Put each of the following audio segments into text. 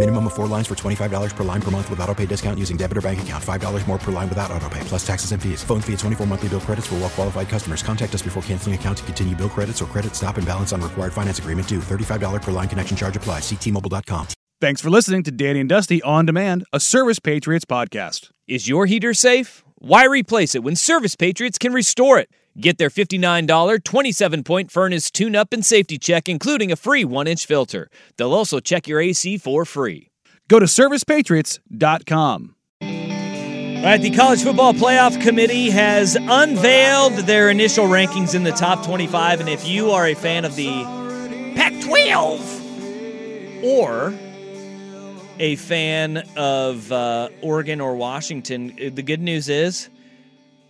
Minimum of four lines for $25 per line per month with auto pay discount using debit or bank account. $5 more per line without auto pay, plus taxes and fees. Phone fee at 24 monthly bill credits for well qualified customers. Contact us before canceling account to continue bill credits or credit stop and balance on required finance agreement due. $35 per line connection charge applies. Ctmobile.com. Thanks for listening to Danny and Dusty On Demand, a Service Patriots podcast. Is your heater safe? Why replace it when Service Patriots can restore it? Get their $59 27 point furnace tune up and safety check, including a free one inch filter. They'll also check your AC for free. Go to servicepatriots.com. All right, the College Football Playoff Committee has unveiled their initial rankings in the top 25. And if you are a fan of the Pac 12 or a fan of uh, Oregon or Washington, the good news is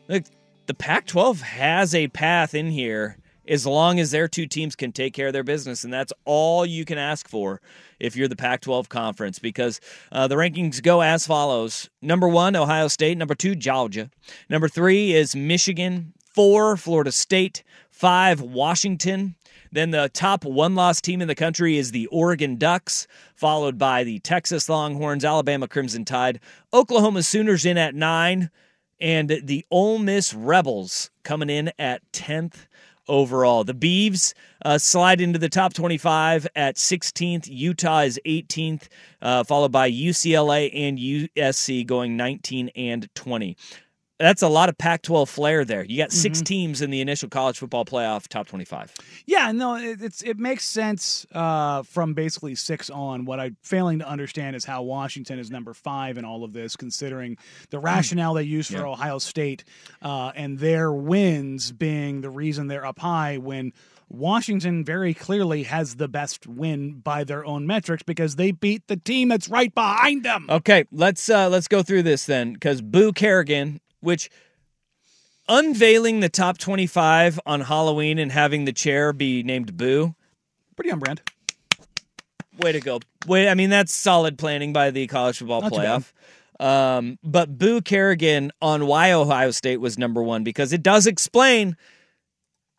look, the Pac 12 has a path in here as long as their two teams can take care of their business. And that's all you can ask for if you're the Pac 12 conference because uh, the rankings go as follows number one, Ohio State. Number two, Georgia. Number three is Michigan. Four, Florida State. Five, Washington. Then the top one loss team in the country is the Oregon Ducks, followed by the Texas Longhorns, Alabama Crimson Tide, Oklahoma Sooners in at nine, and the Ole Miss Rebels coming in at 10th overall. The Beavs uh, slide into the top 25 at 16th. Utah is 18th, uh, followed by UCLA and USC going 19 and 20 that's a lot of Pac 12 flair there. You got 6 mm-hmm. teams in the initial college football playoff top 25. Yeah, no, it, it's it makes sense uh, from basically six on. What I'm failing to understand is how Washington is number five in all of this, considering the hmm. rationale they use for yeah. Ohio State uh, and their wins being the reason they're up high when. Washington very clearly has the best win by their own metrics because they beat the team that's right behind them. Okay, let's uh, let's go through this then because Boo Corrigan which unveiling the top 25 on Halloween and having the chair be named Boo. Pretty on brand. Way to go. Wait, I mean, that's solid planning by the college football Not playoff. Um, but Boo Corrigan on why Ohio State was number one because it does explain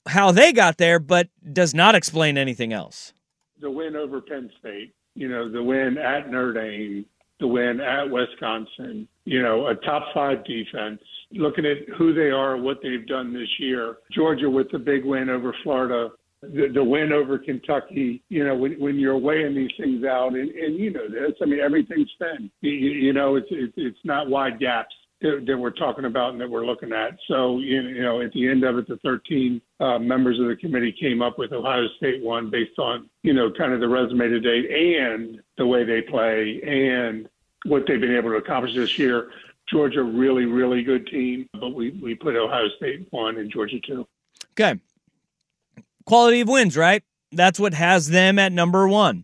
how they got there, but does not explain anything else. The win over Penn State, you know, the win at Notre Dame, the win at Wisconsin, you know, a top five defense, looking at who they are, what they've done this year. Georgia with the big win over Florida, the, the win over Kentucky. You know, when, when you're weighing these things out, and, and you know this, I mean, everything's thin. You, you know, it's, it's, it's not wide gaps that, we're talking about and that we're looking at. So, you know, at the end of it, the 13 uh, members of the committee came up with Ohio State one based on, you know, kind of the resume to date and the way they play and what they've been able to accomplish this year. Georgia, really, really good team, but we, we put Ohio State one and Georgia two. Okay. Quality of wins, right? That's what has them at number one.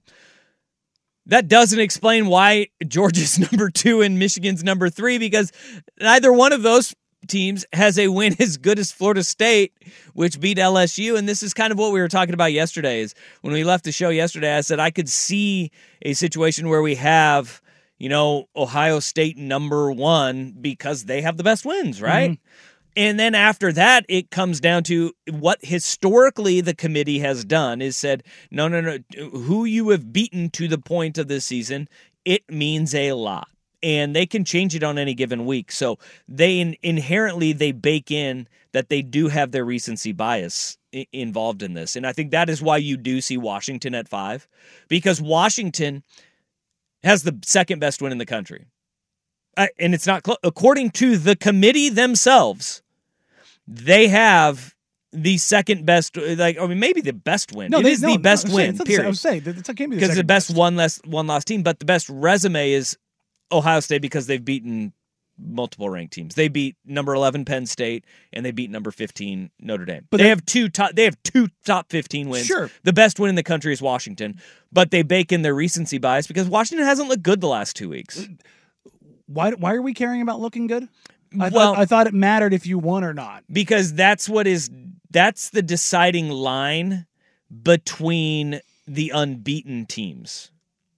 That doesn't explain why Georgia's number two and Michigan's number three because neither one of those teams has a win as good as Florida State, which beat LSU. And this is kind of what we were talking about yesterday. Is when we left the show yesterday, I said I could see a situation where we have you know, Ohio State number one because they have the best wins, right? Mm-hmm. And then after that, it comes down to what historically the committee has done is said, no, no, no, who you have beaten to the point of this season, it means a lot. And they can change it on any given week. So they in, inherently they bake in that they do have their recency bias involved in this. And I think that is why you do see Washington at five, because Washington – has the second best win in the country. Uh, and it's not close. According to the committee themselves, they have the second best, like I mean, maybe the best win. No, it they- is no, the best I'm saying- win. the period. same- I was saying it's- it can't be the because the second best best. one less one lost team, but the best resume is Ohio State because they've beaten multiple ranked teams. They beat number eleven Penn State and they beat number fifteen Notre Dame. But they they- have two top. They have two top fifteen wins. Sure. the best win in the country is Washington, but they bake in their recency bias because Washington hasn't looked good the last two weeks. Uh, why? Why are we caring about looking good? I, Well- thought, I thought it mattered if you won or not. because that's what is that's the deciding line between the unbeaten teams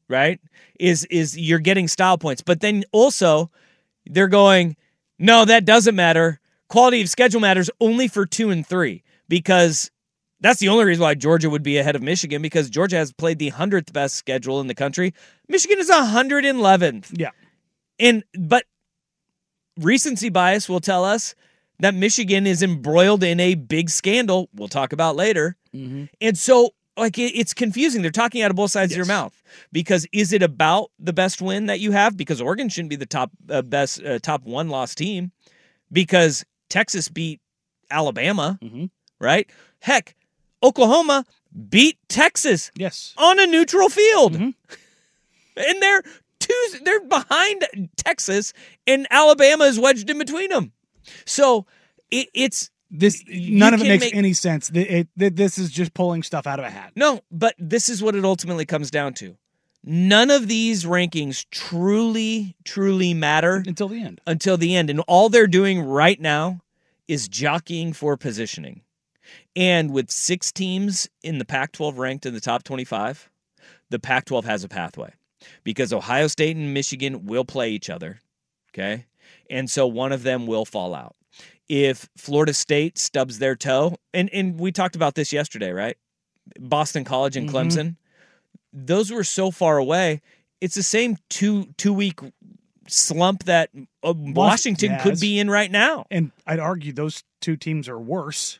right? Is is you're getting style points. But then also they're going no that doesn't matter. Quality of schedule matters only for 2 and 3 because that's the only reason why Georgia would be ahead of Michigan because Georgia has played the 100th best schedule in the country. Michigan is 111th Yeah. and but recency bias will tell us that Michigan is embroiled in a big scandal we'll talk about later. And so like it, it's confusing. They're talking out of both sides of your mouth because is it about the best win that you have because Oregon shouldn't be the top uh, best uh, top one loss team because Texas beat Alabama, right? Heck, Oklahoma beat Texas Yes. on a neutral field. And they're two they're behind Texas and Alabama is wedged in between them. So it, it's This none of it makes make- any sense. Th- it- this is just pulling stuff out of a hat. No, but this is what it ultimately comes down to. None of these rankings truly, truly matter until the end. Until the end. And all they're doing right now is jockeying for positioning. And with six teams in the Pac 12 ranked in the top 25, the Pac 12 has a pathway because Ohio State and Michigan will play each other. Okay. And so one of them will fall out. If Florida State stubs their toe, and, and we talked about this yesterday, right? Boston College and Mhm. Clemson, those were so far away. It's the same two two week slump that uh, Washington Yeah, could be in right now. And I'd argue those two teams are worse.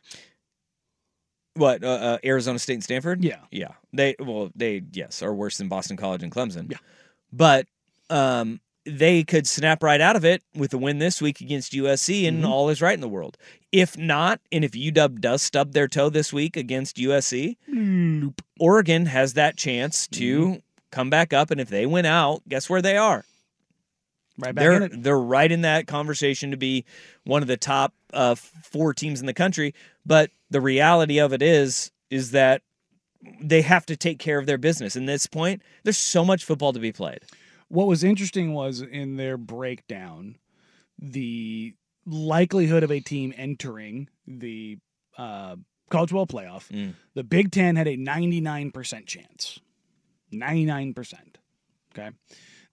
What uh, uh, Arizona State and Stanford? Yeah. yeah. They well, they yes are worse than Boston College and Clemson. Yeah, but um, they could snap right out of it with a win this week against USC, and Mhm. all is right in the world. If not, and if UW does stub their toe this week against USC, Nope. Oregon has that chance to come back up, and if they win out, guess where they are? Right back they're they're right in that conversation to be one of the top uh, four teams in the country. But the reality of it is is that they have to take care of their business. And this point, there's so much football to be played. What was interesting was in their breakdown, the likelihood of a team entering the uh, college football playoff. Mm. The Big Ten had a 99% chance. 99%. Okay.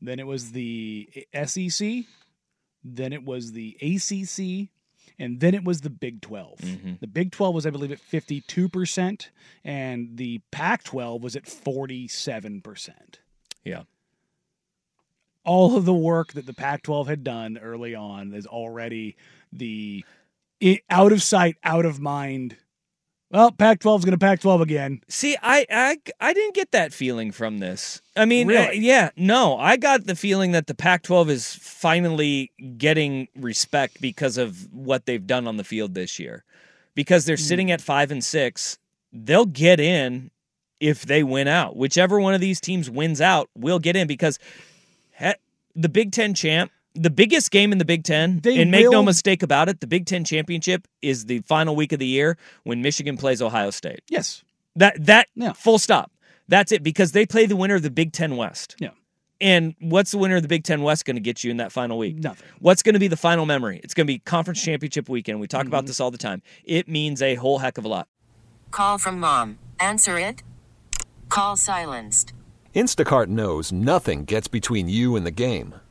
Then it was the SEC. Then it was the ACC. And then it was the Big 12. Mm-hmm. The Big 12 was, I believe, at 52%. And the Pac 12 was at 47%. Yeah. all of the work that the Pac 12 had done early on is already the out of sight, out of mind. Well, Pac 12 is going to Pac 12 again. See, I, I I didn't get that feeling from this. I mean, Really? uh, yeah, no, I got the feeling that the Pac-12 is finally getting respect because of what they've done on the field this year. Because they're sitting at 5 and 6, they'll get in if they win out. Whichever one of these teams wins out will get in because he- the Big 10 champ the biggest game in the Big Ten, They and make no mistake about it, the Big Ten championship is the final week of the year when Michigan plays Ohio State. Yes. That that Yeah. full stop. That's it because they play the winner of the Big Ten West. Yeah. And what's the winner of the Big Ten West going to get you in that final week? Nothing. What's going to be the final memory? It's going to be conference championship weekend. We talk Mm-hmm. about this all the time. It means a whole heck of a lot. Call from mom. Answer it. Call silenced. Instacart knows nothing gets between you and the game.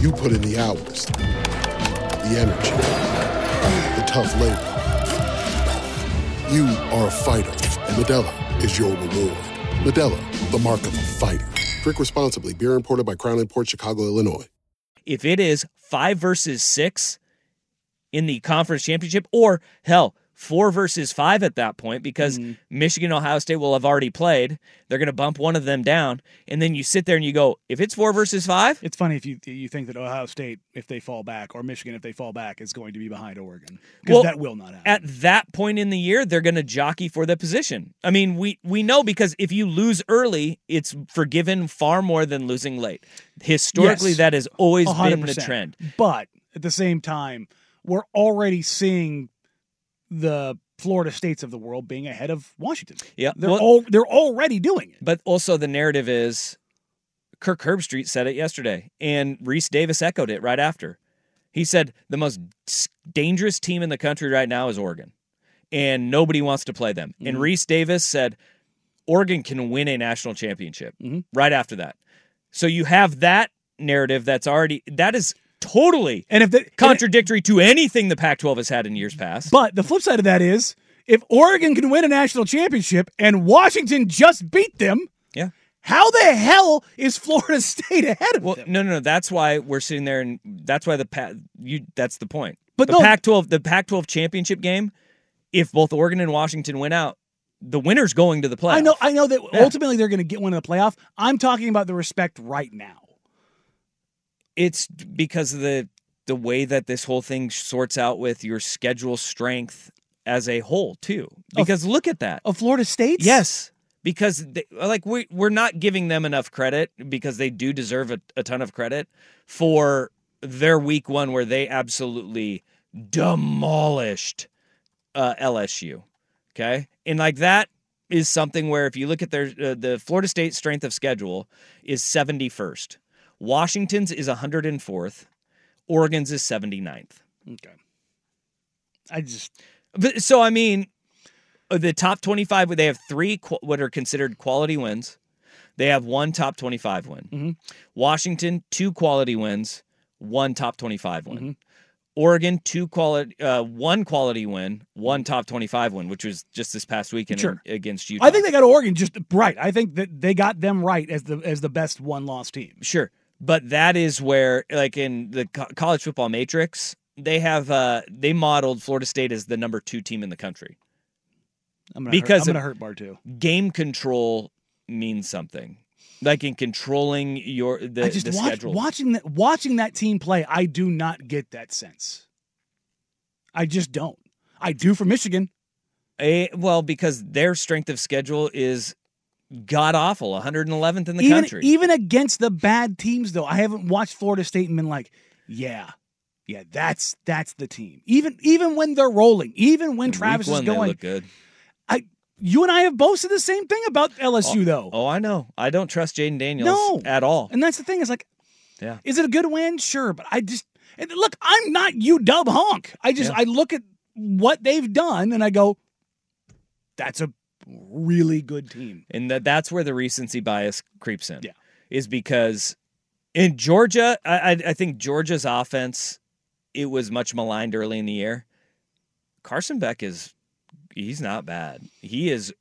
You put in the hours, the energy, the tough labor. You are a fighter, and Modelo is your reward. Modelo, the mark of a fighter. Drink responsibly. Beer imported by Crown Port Chicago, Illinois. If it is five versus six in the conference championship, or hell, four versus five at that point because mm-hmm. Michigan Ohio State will have already played. They're going to bump one of them down, and then you sit there and you go, if it's four versus five, it's funny if you you think that Ohio State, if they fall back, or Michigan, if they fall back, is going to be behind Oregon because well, that will not happen. At that point in the year, they're going to jockey for the position. I mean, we we know because if you lose early, it's forgiven far more than losing late. Historically, yes, that has always 100%. been the trend. But at the same time, we're already seeing the Florida states of the world being ahead of Washington. Yeah, they're well, all, they're already doing it. But also the narrative is Kirk Herbstreit said it yesterday, and Rece Davis echoed it right after. He said the most dangerous team in the country right now is Oregon, and nobody wants to play them. Mm-hmm. And Rece Davis said Oregon can win a national championship mm-hmm. right after that. So you have that narrative that's already that is totally and if the, contradictory and it, to anything the Pac-12 has had in years past. But the flip side of that is if Oregon can win a national championship and Washington just beat them, yeah. How the hell is Florida State ahead of well, them? No, no, no. That's why we're sitting there, and that's why the Pac. You. That's the point. But the no, Pac-12, the Pac-12 championship game. If both Oregon and Washington win out, the winner's going to the playoff. I know. I know that yeah. ultimately they're going to get one in the playoff. I'm talking about the respect right now it's because of the the way that this whole thing sorts out with your schedule strength as a whole too. Because of, look at that. Of Florida State? Yes. Because they, like we we're not giving them enough credit because they do deserve a, a ton of credit for their week one where they absolutely demolished uh, LSU. Okay, and like that is something where if you look at their uh, the Florida State strength of schedule is 71st. Washington's is 104th. Oregon's is 79th. Okay. I just. But, so, I mean, uh, the top 25, they have three what are considered quality wins. They have one top 25 win. Mm-hmm. Washington, two quality wins, one top 25 win. Mm-hmm. Oregon, two quality, uh, one quality win, one top twenty-five win, which was just this past weekend sure. against Utah. I think they got Oregon just right. I think that they got them right as the as the best one-loss team. Sure, but that is where like in the co- college football matrix they have uh they modeled florida state as the number two team in the country. I'm gonna because hurt, I'm gonna hurt bar two game control means something. Like in controlling your the, I just the watch, schedule. watching that watching that team play i do not get that sense. I just don't. I do for michigan. A, well because their strength of schedule is god awful, 111th in the even, country. Even against the bad teams, though, I haven't watched Florida State and been like, yeah, yeah, that's that's the team. Even even when they're rolling, even when Travis is going, good. I you and I have both said the same thing about LSU, oh, though. Oh, I know. I don't trust Jayden Daniels no. at all. And that's the thing. Is like, yeah, is it a good win? Sure, but I just look. I'm not you, dub honk. I just yeah. I look at what they've done and I go, that's a really good team. And that that's where the recency bias creeps in. Yeah. Is because in Georgia, I, I think Georgia's offense, it was much maligned early in the year. Carson Beck is he's not bad. He is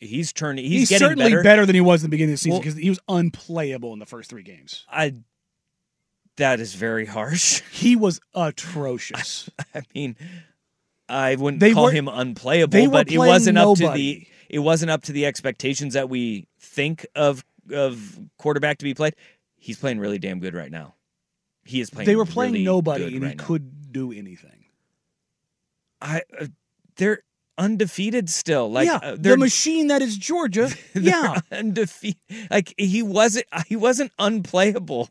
he's turning he's, he's certainly better. better. than he was in the beginning of the season because well, he was unplayable in the first three games. I that is very harsh. He was atrocious. I mean, I wouldn't they call were, him unplayable, but it wasn't nobody. up to the it wasn't up to the expectations that we think of of quarterback to be played. He's playing really damn good right now. he is playing. They were playing really nobody, and right he now. could do anything. I uh, they're undefeated still. Like yeah, uh, the machine that is Georgia. yeah, undefeated. Like he wasn't he wasn't unplayable.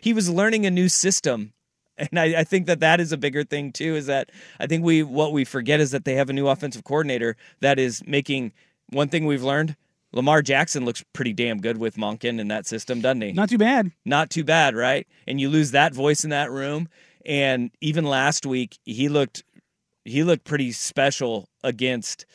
He was learning a new system. And I, I think that that is a bigger thing too. Is that I think we what we forget is that they have a new offensive coordinator that is making one thing we've learned. Lamar Jackson looks pretty damn good with Monken in that system, doesn't he? not too bad. not too bad, right? And you lose that voice in that room. And even last week, he looked he looked pretty special against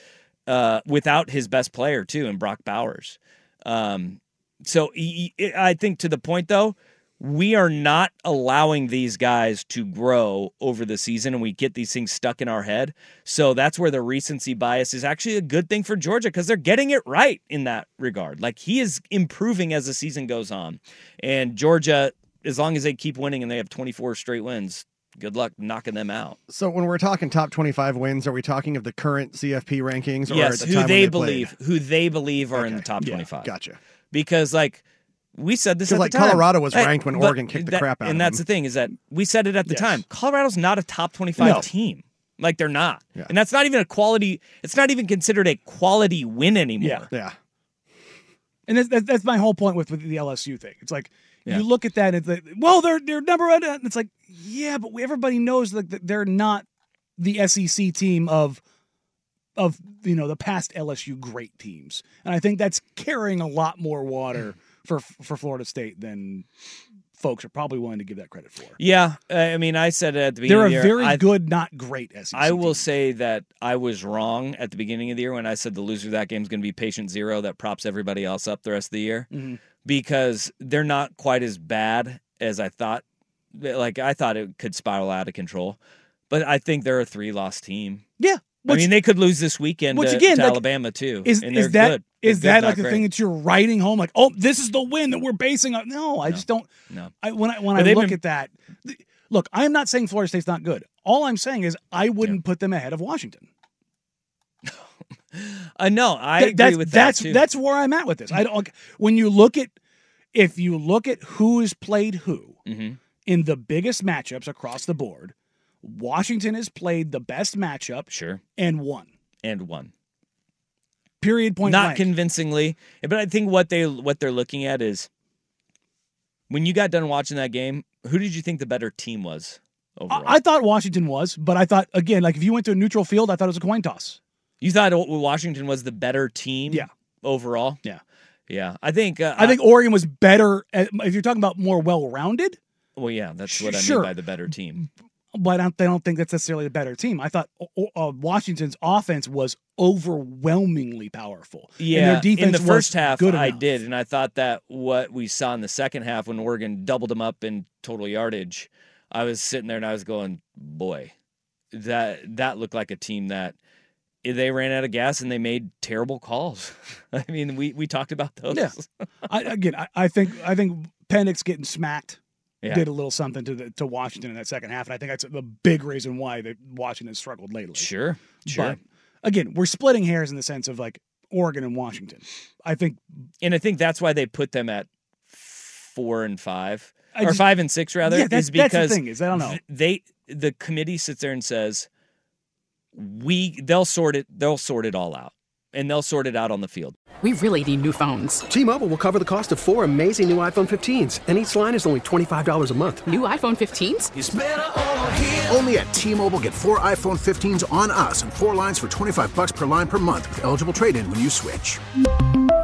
uh, without his best player too, and Brock Bowers. Um, so he, I think to the point though, we are not allowing these guys to grow over the season, and we get these things stuck in our head. So that's where the recency bias is actually a good thing for Georgia because they're getting it right in that regard. Like he is improving as the season goes on, and Georgia, as long as they keep winning and they have 24 straight wins, good luck knocking them out. So when we're talking top 25 wins, are we talking of the current CFP rankings or yes, the who they, they played? believe, who they believe are in the Okay. top Yeah, 25. Gotcha. because like we said this at like, the time. Colorado was ranked when but Oregon kicked the crap out and of that's them. the thing is that we said it at the Yes. time. Colorado's not a top twenty-five No. team. Like they're not, Yeah. and that's not even a quality. It's not even considered a quality win anymore. Yeah. Yeah. And that's, that's, that's my whole point with, with the LSU thing. It's like Yeah. you look at that, and it's like, well, they're they're number one. and It's like, yeah, but everybody knows that that they're not the SEC team of of you know the past LSU great teams, and I think that's carrying a lot more water for for Florida State than folks are probably willing to give that credit for. Yeah, I mean, I said it at the beginning They're of a the year. very I- good, not great SEC. I will team. say that I was wrong at the beginning of the year when I said the loser of that game is going to be patient zero that props everybody else up the rest of the year Mhm. because they're not quite as bad as I thought. Like I thought it could spiral out of control, but I think they're a three loss team. Yeah. I mean, they could lose this weekend which to, again, to like, Alabama too. Is and is they're that good. Is that like the thing that you're writing home? Like, oh, this is the win that we're basing on. No, I just don't. No. I, when I when But I look been- at that, th- look, I'm not saying Florida State's not good. All I'm saying is I wouldn't put them ahead of Washington. Uh, no, I Th- agree with that that's too. that's where I'm at with this. I don't. When you look at if you look at who has played who Mhm. in the biggest matchups across the board, Washington has played the best matchup sure and won. and one. Period. Point not blank. convincingly but i think what they what they're looking at is when you got done watching that game who did you think the better team was overall I, I thought Washington was, but I thought again, like if you went to a neutral field, I thought it was a coin toss. you thought washington was the better team Yeah. overall Yeah. yeah i think uh, I think Oregon was better. At, if you're talking about more well-rounded, well yeah that's what i Sure. mean by the better team but I don't, I don't think that's necessarily a better team. I thought uh, Washington's offense was overwhelmingly powerful. and yeah their defense in the first half good i did and i thought that what we saw in the second half when oregon doubled them up in total yardage i was sitting there and i was going boy that that looked like a team that they ran out of gas and they made terrible calls. I mean, we we talked about those. Yeah. I, again, I, I think I think Penix getting smacked Yeah. did a little something to the, to Washington in that second half, and I think that's the big reason why that Washington struggled lately. Sure, sure. But again, we're splitting hairs in the sense of like Oregon and Washington. I think and I think that's why they put them at four and five I or just- five and six rather. Yeah, that's- is that's the thing, is I don't know. They the committee sits there and says we they'll sort it they'll sort it all out and they'll sort it out on the field. We really need new phones. T-Mobile will cover the cost of four amazing new iPhone 15s, and each line is only $25 a month. New iPhone 15s? Only at T-Mobile get four iPhone 15s on us and four lines for 25 bucks per line per month with eligible trade-in when you switch.